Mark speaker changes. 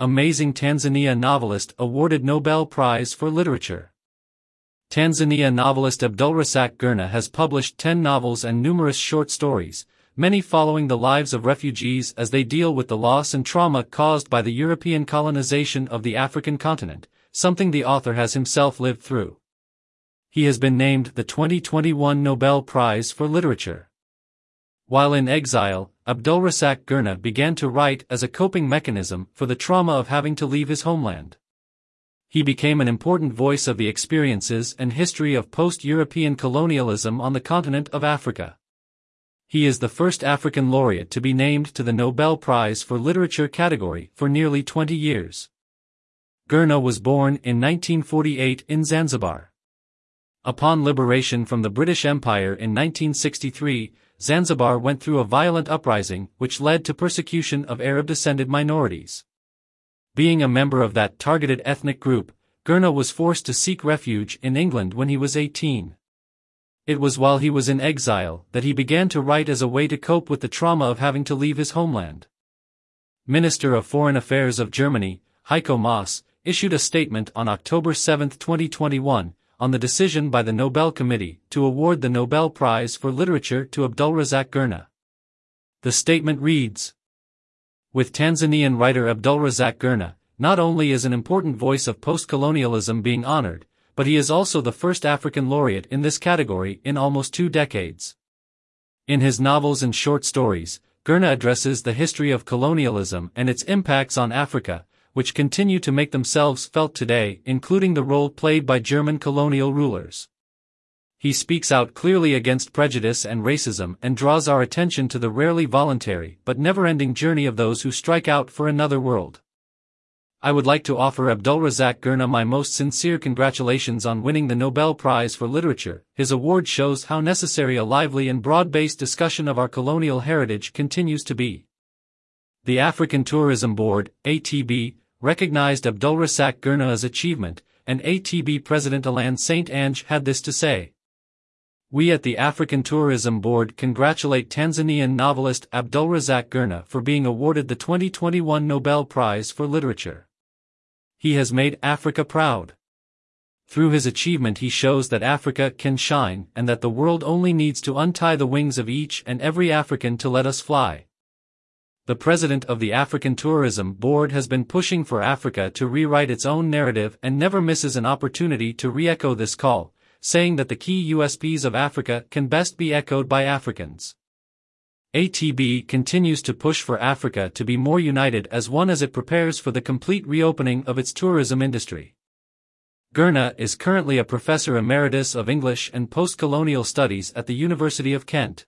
Speaker 1: Amazing Tanzania novelist awarded Nobel Prize for Literature. Tanzania novelist Abdulrazak Gurnah has published 10 novels and numerous short stories, many following the lives of refugees as they deal with the loss and trauma caused by the European colonization of the African continent, something the author has himself lived through. He has been named the 2021 Nobel Prize for Literature. While in exile, Abdulrazak Gurnah began to write as a coping mechanism for the trauma of having to leave his homeland. He became an important voice of the experiences and history of post-European colonialism on the continent of Africa. He is the first African laureate to be named to the Nobel Prize for Literature category for nearly 20 years. Gurnah was born in 1948 in Zanzibar. Upon liberation from the British Empire in 1963, Zanzibar went through a violent uprising which led to persecution of Arab-descended minorities. Being a member of that targeted ethnic group, Gurnah was forced to seek refuge in England when he was 18. It was while he was in exile that he began to write as a way to cope with the trauma of having to leave his homeland. Minister of Foreign Affairs of Germany, Heiko Maas, issued a statement on October 7, 2021, on the decision by the Nobel Committee to award the Nobel Prize for Literature to Abdulrazak Gurnah. The statement reads, With Tanzanian writer Abdulrazak Gurnah, not only is an important voice of post-colonialism being honored, but he is also the first African laureate in this category in almost two decades. In his novels and short stories, Gurnah addresses the history of colonialism and its impacts on Africa, which continue to make themselves felt today, including the role played by German colonial rulers. He speaks out clearly against prejudice and racism and draws our attention to the rarely voluntary but never-ending journey of those who strike out for another world. I would like to offer Abdulrazak Gurnah my most sincere congratulations on winning the Nobel Prize for Literature. His award shows how necessary a lively and broad-based discussion of our colonial heritage continues to be. The African Tourism Board, ATB, recognized Abdulrazak Gurnah's achievement, and ATB President Alain Saint-Ange had this to say. We at the African Tourism Board congratulate Tanzanian novelist Abdulrazak Gurnah for being awarded the 2021 Nobel Prize for Literature. He has made Africa proud. Through his achievement he shows that Africa can shine and that the world only needs to untie the wings of each and every African to let us fly the president of the African Tourism Board has been pushing for Africa to rewrite its own narrative and never misses an opportunity to re-echo this call, saying that the key USPs of Africa can best be echoed by Africans. ATB continues to push for Africa to be more united as one as it prepares for the complete reopening of its tourism industry. Gurnah is currently a professor emeritus of English and post-colonial studies at the University of Kent.